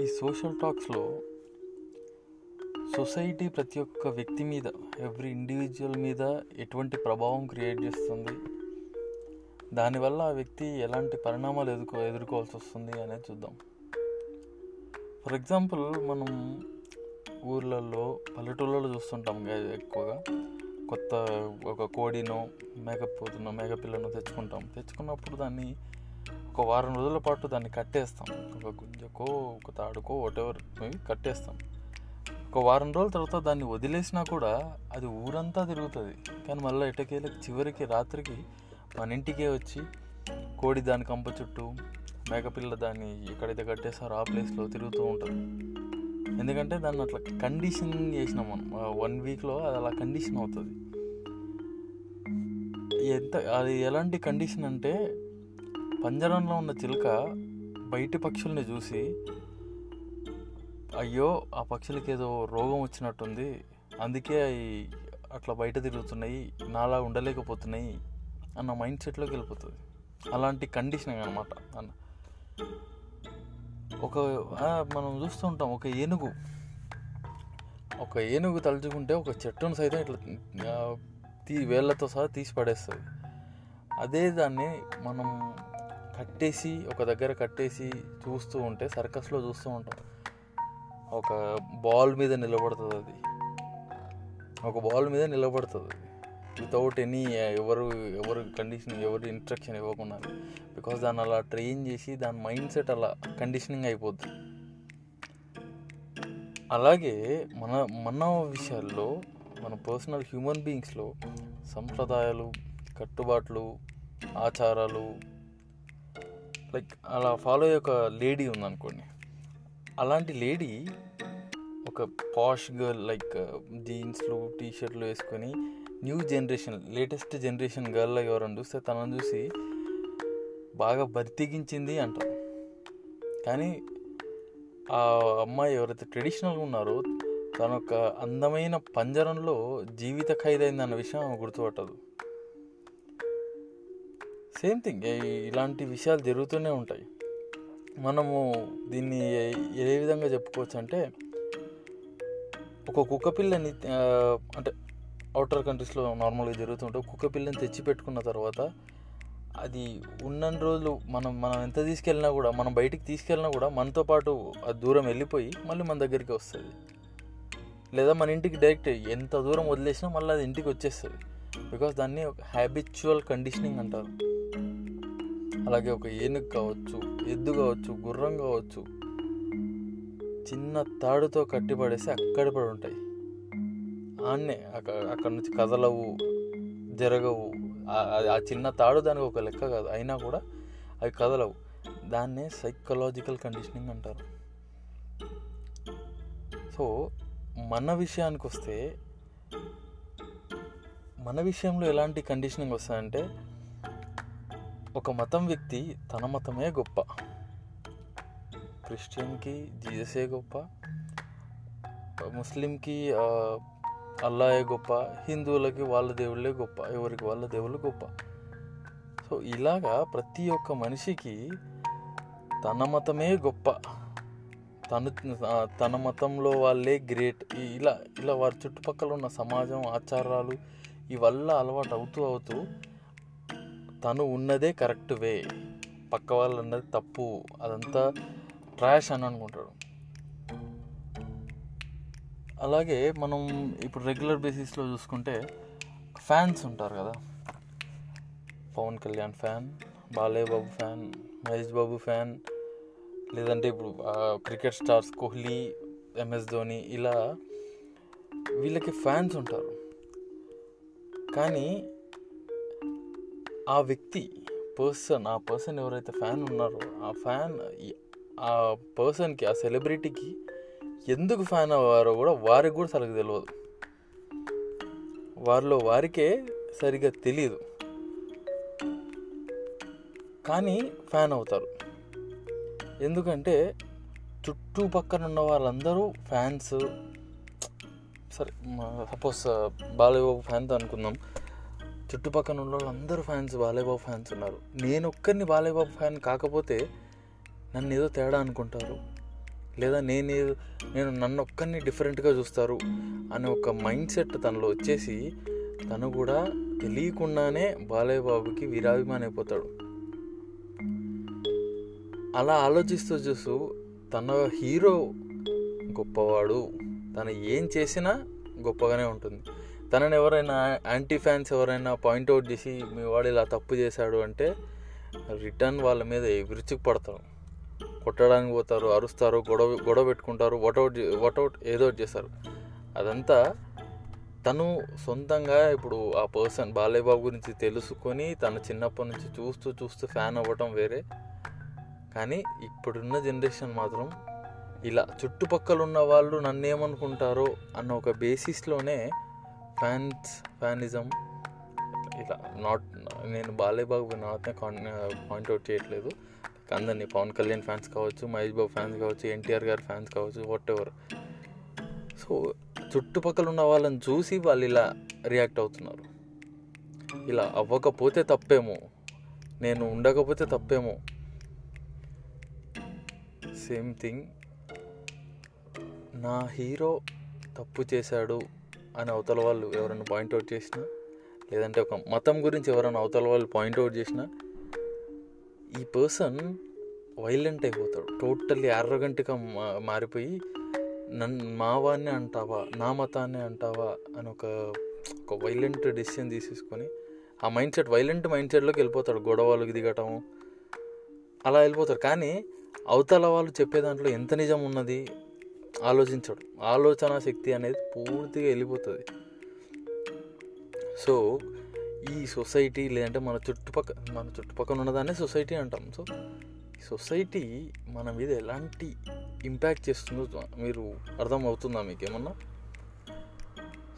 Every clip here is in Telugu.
ఈ సోషల్ టాక్స్లో సొసైటీ ప్రతి ఒక్క వ్యక్తి మీద ఎవ్రీ ఇండివిజువల్ మీద ఎటువంటి ప్రభావం క్రియేట్ చేస్తుంది? దానివల్ల ఆ వ్యక్తి ఎలాంటి పరిణామాలు ఎదుర్కో ఎదుర్కోవాల్సి వస్తుంది అనేది చూద్దాం. ఫర్ ఎగ్జాంపుల్ మనం ఊర్లలో పల్లెటూళ్ళలో చూస్తుంటాం ఎక్కువగా. కొత్త ఒక కోడినో మేకపోతునో మేకపిల్లను తెచ్చుకుంటాం. తెచ్చుకున్నప్పుడు దాన్ని ఒక వారం రోజుల పాటు దాన్ని కట్టేస్తాం. ఒక గుంజకో ఒక తాడుకో వాటెవర్ కట్టేస్తాం. ఒక వారం రోజుల తర్వాత దాన్ని వదిలేసినా కూడా అది ఊరంతా తిరుగుతుంది. కానీ మళ్ళీ ఇటకేళ్ళకి చివరికి రాత్రికి మన ఇంటికే వచ్చి కోడి దాని కంప చుట్టూ మేకపిల్ల దాన్ని ఎక్కడైతే కట్టేస్తారో ఆ ప్లేస్లో తిరుగుతూ ఉంటుంది ఎందుకంటే దాన్ని అట్లా కండిషన్ చేసినాం మనం. వన్ వీక్లో అది అలా కండిషన్ అవుతుంది. ఎంత అది ఎలాంటి కండిషన్ అంటే పంజరంలో ఉన్న చిలుక బయటి పక్షుల్ని చూసి అయ్యో ఆ పక్షులకి ఏదో రోగం వచ్చినట్టుంది. అందుకే అవి అట్లా బయట తిరుగుతున్నాయి. నాలా ఉండలేకపోతున్నాయి అన్న మైండ్ సెట్లోకి వెళ్ళిపోతుంది. అలాంటి కండిషనింగ్ అనమాట అన్న. ఒక మనం చూస్తూ ఉంటాం ఒక ఏనుగు. ఒక ఏనుగు తలుచుకుంటే ఒక చెట్టును సైతం ఇట్లా తీ వేళ్ళతో సహా తీసి పడేస్తుంది. అదే దాన్ని మనం కట్టేసి ఒక దగ్గర కట్టేసి చూస్తూ ఉంటే సర్కస్లో చూస్తూ ఉంటాం. ఒక బాల్ మీద నిలబడుతుంది అది. ఒక బాల్ మీద నిలబడుతుంది వితౌట్ ఎనీ ఎవరు ఎవరు కండిషన్ ఎవరు ఇన్స్ట్రక్షన్ ఇవ్వకుండా. బికాస్ దాన్ని అలా ట్రైన్ చేసి దాని మైండ్ సెట్ అలా కండిషనింగ్ అయిపోద్ది. అలాగే మన మన విషయాల్లో మన పర్సనల్ హ్యూమన్ బీయింగ్స్లో సంప్రదాయాలు కట్టుబాట్లు ఆచారాలు లైక్ అలా ఫాలో అయ్యే ఒక లేడీ ఉందనుకోండి. అలాంటి లేడీ ఒక పాష్ గర్ల్ లైక్ జీన్స్లు టీ షర్ట్లు వేసుకొని new generation latest generation girl ఎవరైనా చూస్తే తనని చూసి బాగా బతికించింది అంటారు. కానీ ఆ అమ్మాయి ఎవరైతే ట్రెడిషనల్గా ఉన్నారో తన ఒక అందమైన పంజరంలో జీవిత ఖైదైంది అన్న విషయం గుర్తుపట్టదు. Same thing. ఇలాంటి విషయాలు జరుగుతూనే ఉంటాయి. మనము దీన్ని ఏ- ఏ విధంగా చెప్పుకోవచ్చు అంటే ఒక కుక్క పిల్లని అంటే అవుటర్ కంట్రీస్లో నార్మల్గా జరుగుతుంటే కుక్క పిల్లని తెచ్చి పెట్టుకున్న తర్వాత అది ఉన్నన్ని రోజులు మనం మనం ఎంత తీసుకెళ్ళినా కూడా మనం బయటికి తీసుకెళ్ళినా కూడా మనతో పాటు అది దూరం వెళ్ళిపోయి మళ్ళీ మన దగ్గరికి వస్తుంది. లేదా మన ఇంటికి డైరెక్ట్ ఎంత దూరం వదిలేసినా మళ్ళీ అది ఇంటికి వచ్చేస్తుంది. బికాస్ దాన్ని ఒక హ్యాబిచువల్ కండిషనింగ్ అంటారు. అలాగే ఒక ఏనుగు కావచ్చు ఎద్దు కావచ్చు గుర్రం కావచ్చు చిన్న తాడుతో కట్టిపడేసి అక్కడ పడి ఉంటాయి. ఆన్నే అక్కడ అక్కడ నుంచి కదలవు జరగవు. ఆ- చిన్న తాడు దానికి ఒక లెక్క కాదు అయినా కూడా అవి కదలవు. దాన్నే సైకలాజికల్ కండిషనింగ్ అంటారు. సో మన విషయానికి వస్తే మన విషయంలో ఎలాంటి కండిషనింగ్ వస్తుందంటే ఒక మతం వ్యక్తి తన మతమే గొప్ప. క్రిస్టియన్కి జీససే గొప్ప. ముస్లింకి అల్లాయే గొప్ప. హిందువులకి వాళ్ళ దేవుళ్ళే గొప్ప. ఎవరికి వాళ్ళ దేవుళ్ళు గొప్ప. సో ఇలాగా ప్రతి ఒక్క మనిషికి తన మతమే గొప్ప. తను తన మతంలో వాళ్ళే గ్రేట్. ఇలా ఇలా వారి చుట్టుపక్కల ఉన్న సమాజం ఆచారాలు ఇవల్ల అలవాటు అవుతూ అవుతూ తను ఉన్నదే కరెక్ట్ వే. పక్క వాళ్ళు అన్నది తప్పు. అదంతా ట్రాష్ అని అనుకుంటాడు. అలాగే మనం ఇప్పుడు రెగ్యులర్ బేసిస్లో చూసుకుంటే ఫ్యాన్స్ ఉంటారు కదా. Pawan Kalyan fan Balayya Babu fan Mahesh Babu fan లేదంటే ఇప్పుడు cricket stars Kohli M S Dhoni ఇలా వీళ్ళకి ఫ్యాన్స్ ఉంటారు. కానీ ఆ వ్యక్తి పర్సన్ ఆ పర్సన్ ఎవరైతే ఫ్యాన్ ఉన్నారో ఆ ఫ్యాన్ ఆ పర్సన్కి ఆ సెలబ్రిటీకి ఎందుకు ఫ్యాన్ అవ్వారో కూడా వారికి కూడా సరిగ్గా తెలియదు వారిలో వారికే సరిగ్గా తెలియదు కానీ ఫ్యాన్ అవుతారు. ఎందుకంటే చుట్టుపక్కన ఉన్న వాళ్ళందరూ ఫ్యాన్స్ సరే సపోజ్ బాలయ్యబాబు ఫ్యాన్తో అనుకుందాం. చుట్టుపక్కల ఉన్న వాళ్ళందరూ ఫ్యాన్స్ బాలయ్యబాబు ఫ్యాన్స్ ఉన్నారు. నేను ఒక్కరిని బాలయ్యబాబు ఫ్యాన్ కాకపోతే నన్ను ఏదో తేడా అనుకుంటారు. లేదా నేను నేను నన్ను ఒక్కరిని డిఫరెంట్గా చూస్తారు అనే ఒక మైండ్ సెట్ తనలో వచ్చేసి తను కూడా తెలియకుండానే బాలయ్య బాబుకి వీరాభిమాని అయిపోతాడు. అలా ఆలోచిస్తూ చూస్తూ తన హీరో గొప్పవాడు. తను ఏం చేసినా గొప్పగానే ఉంటుంది. తనని ఎవరైనా యాంటీ ఫ్యాన్స్ ఎవరైనా పాయింట్అవుట్ చేసి మీ వాడు ఇలా తప్పు చేశాడు అంటే రిటర్న్ వాళ్ళ మీద విరుచుకు పడతారు. కొట్టడానికి పోతారు అరుస్తారు గొడవ గొడవ పెట్టుకుంటారు వటౌట్ వటౌట్ ఏదో ఒకటి చేస్తారు. అదంతా తను సొంతంగా ఇప్పుడు ఆ పర్సన్ బాలయ్యబాబు గురించి తెలుసుకొని తను చిన్నప్పటి నుంచి చూస్తూ చూస్తూ ఫ్యాన్ అవ్వటం వేరే. కానీ ఇప్పుడున్న జనరేషన్ మాత్రం ఇలా చుట్టుపక్కల ఉన్న వాళ్ళు నన్ను ఏమనుకుంటారో అన్న ఒక బేసిస్లోనే ఫ్యాన్స్ ఫ్యానిజం ఇలా నాట్ నేను బాలేబాబు బాబు నాట్నే పాయింట్అవుట్ చేయట్లేదు. అందరినీ పవన్ కళ్యాణ్ ఫ్యాన్స్ కావచ్చు మహేష్ బాబు ఫ్యాన్స్ కావచ్చు ఎన్టీఆర్ గారి ఫ్యాన్స్ కావచ్చు వాట్ ఎవర్ సో చుట్టుపక్కల ఉన్న వాళ్ళని చూసి వాళ్ళు ఇలా రియాక్ట్ అవుతున్నారు. ఇలా అవ్వకపోతే తప్పేమో నేను ఉండకపోతే తప్పేమో. Same thing. నా హీరో తప్పు చేశాడు. అని అవతల వాళ్ళు ఎవరైనా పాయింట్అవుట్ చేసినా లేదంటే ఒక మతం గురించి ఎవరైనా అవతల వాళ్ళు పాయింట్అవుట్ చేసినా ఈ పర్సన్ వైలెంట్ అయిపోతాడు. టోటల్లీ అర్రగంటగా మారిపోయి నన్ను మావాన్ని అంటావా? నా మతాన్ని అంటావా? అని ఒక ఒక వైలెంట్ డెసిషన్ తీసేసుకొని ఆ మైండ్ సెట్ వైలెంట్ మైండ్ సెట్లోకి వెళ్ళిపోతాడు. గొడవలకు దిగటం అలా వెళ్ళిపోతాడు. కానీ అవతల వాళ్ళు చెప్పే దాంట్లో ఎంత నిజం ఉన్నది? ఆలోచించడు. ఆలోచన శక్తి అనేది పూర్తిగా వెళ్ళిపోతుంది. సో ఈ సొసైటీ లేదంటే మన చుట్టుపక్క మన చుట్టుపక్కల ఉన్నదాన్ని సొసైటీ అంటాం. సో ఈ సొసైటీ మన మీద ఎలాంటి ఇంపాక్ట్ చేస్తుందో మీరు అర్థం అవుతుందా మీకు ఏమన్నా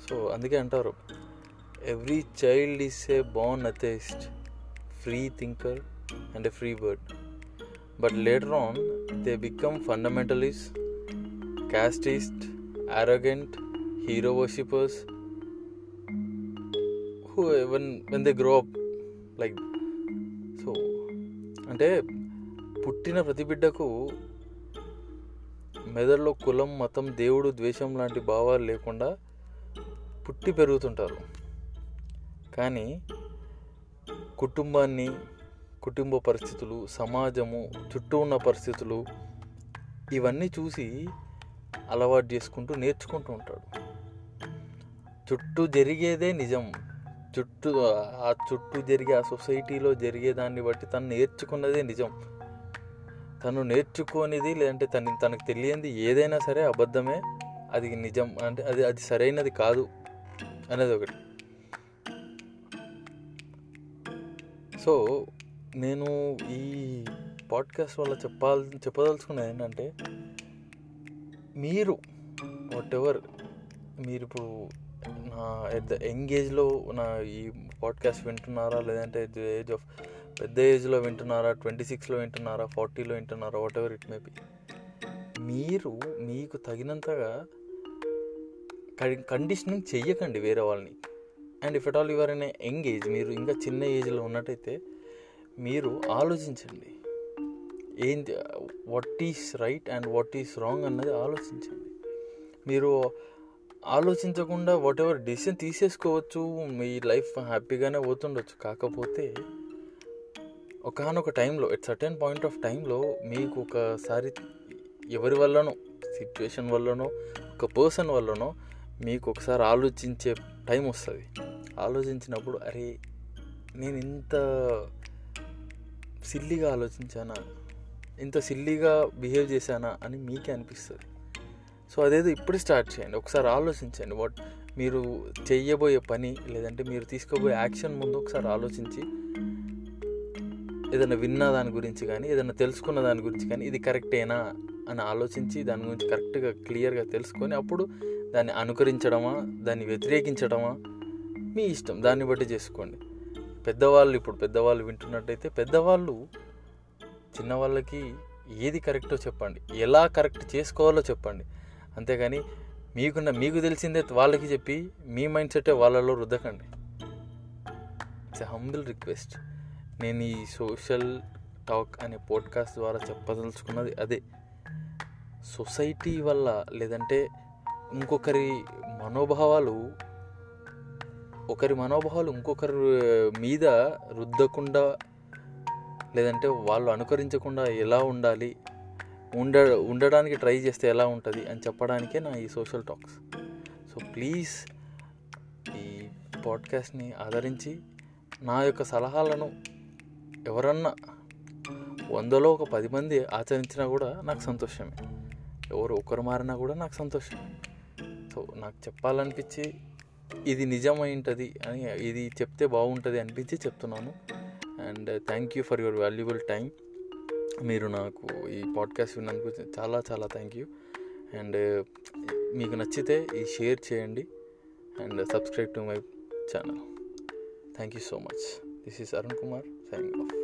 సో అందుకే అంటారు every child is a born atheist free thinker and a free bird but later on they become fundamentalist casteist, arrogant, hero worshippers who when when they grow up like so అంటే పుట్టిన ప్రతి బిడ్డకు మెదడులో కులం మతం దేవుడు ద్వేషం లాంటి భావాలు లేకుండా పుట్టి పెరుగుతుంటారు. కానీ కుటుంబాన్ని కుటుంబ పరిస్థితులు సమాజము చుట్టూ ఉన్న పరిస్థితులు ఇవన్నీ చూసి అలవాటు చేసుకుంటూ నేర్చుకుంటూ ఉంటాడు. చుట్టూ జరిగేదే నిజం. చుట్టూ ఆ చుట్టూ జరిగే ఆ సొసైటీలో జరిగేదాన్ని బట్టి తను నేర్చుకున్నదే నిజం. తను నేర్చుకోనిది లేదంటే తన తనకు తెలియంది ఏదైనా సరే అబద్ధమే. అది నిజం అంటే అది అది సరైనది కాదు అనేది ఒకటి. సో నేను ఈ పాడ్కాస్ట్ వల్ల చెప్పాల్ చెప్పదలుచుకున్నది ఏంటంటే మీరు వాట్ ఎవర్ మీరు ఇప్పుడు నా ఎట్ ద యంగ్ ఏజ్లో నా ఈ పాడ్కాస్ట్ వింటున్నారా? లేదంటే ఏజ్ ఆఫ్ పెద్ద ఏజ్లో వింటున్నారా? ట్వంటీ సిక్స్లో వింటున్నారా? ఫార్టీలో వింటున్నారా? Whatever it may be మీరు మీకు తగినంతగా కండిషనింగ్ చెయ్యకండి వేరే వాళ్ళని. And if at all your అనే యంగ్ ఏజ్ మీరు ఇంకా చిన్న ఏజ్లో ఉన్నట్టయితే మీరు ఆలోచించండి. ఏంటి what is right and what is wrong అన్నది ఆలోచించండి. మీరు ఆలోచించకుండా వాట్ ఎవర్ డిసిషన్ తీసేసుకోవచ్చు మీ లైఫ్ హ్యాపీగానే పోతుండొచ్చు. కాకపోతే ఒకనొక టైంలో ఎట్ సర్టెన్ పాయింట్ ఆఫ్ టైంలో మీకు ఒకసారి ఎవరి వల్లనో సిచ్యువేషన్ వల్లనో ఒక పర్సన్ వల్లనో మీకు ఒకసారి ఆలోచించే టైం వస్తుంది. ఆలోచించినప్పుడు అరే నేను ఇంత సిల్లీగా ఆలోచించానా? ఇంత సిల్లీగా బిహేవ్ చేశానా అని మీకే అనిపిస్తుంది. సో అదేదో ఇప్పుడు స్టార్ట్ చేయండి. ఒకసారి ఆలోచించండి. వాట్ మీరు చెయ్యబోయే పని లేదంటే మీరు తీసుకోబోయే యాక్షన్ ముందు ఒకసారి ఆలోచించి ఏదైనా విన్న దాని గురించి కానీ ఏదైనా తెలుసుకున్న దాని గురించి కానీ ఇది కరెక్టేనా అని ఆలోచించి దాని గురించి కరెక్ట్గా క్లియర్గా తెలుసుకొని అప్పుడు దాన్ని అనుకరించడమా దాన్ని వ్యతిరేకించడమా మీ ఇష్టం. దాన్ని బట్టి చేసుకోండి. పెద్దవాళ్ళు ఇప్పుడు పెద్దవాళ్ళు వింటున్నట్టయితే పెద్దవాళ్ళు చిన్నవాళ్ళకి ఏది కరెక్టో చెప్పండి. ఎలా కరెక్ట్ చేసుకోవాలో చెప్పండి. అంతేగాని మీకున్న మీకు తెలిసిందే వాళ్ళకి చెప్పి మీ మైండ్ సెట్ వాళ్ళలో రుద్దకండి. It's a humble request. నేను ఈ సోషల్ టాక్ అనే పోడ్కాస్ట్ ద్వారా చెప్పదలుచుకున్నది అదే. సొసైటీ వల్ల లేదంటే ఇంకొకరి మనోభావాలు ఒకరి మనోభావాలు ఇంకొకరి మీద రుద్దకుండా లేదంటే వాళ్ళు అనుకరించకుండా ఎలా ఉండాలి ఉండ ఉండడానికి ట్రై చేస్తే ఎలా ఉంటుంది అని చెప్పడానికే నా ఈ సోషల్ టాక్స్ సో ప్లీజ్ ఈ పాడ్కాస్ట్ని ఆదరించి నా యొక్క సలహాలను ఎవరన్నా వందలో ఒక పది మంది ఆచరించినా కూడా నాకు సంతోషమే. ఎవరు ఒకరు మారినా కూడా నాకు సంతోషమే. సో నాకు చెప్పాలనిపించి ఇది నిజమై ఉంటుంది అని ఇది చెప్తే బాగుంటుంది అనిపించి చెప్తున్నాను. And thank you for your valuable time మీరు నాకు ఈ పాడ్కాస్ట్ విన్నందుకు చాలా చాలా థ్యాంక్ యూ. అండ్ మీకు నచ్చితే ఈ షేర్ చేయండి. And subscribe to my channel. Thank you so much. This is Arun Kumar signing off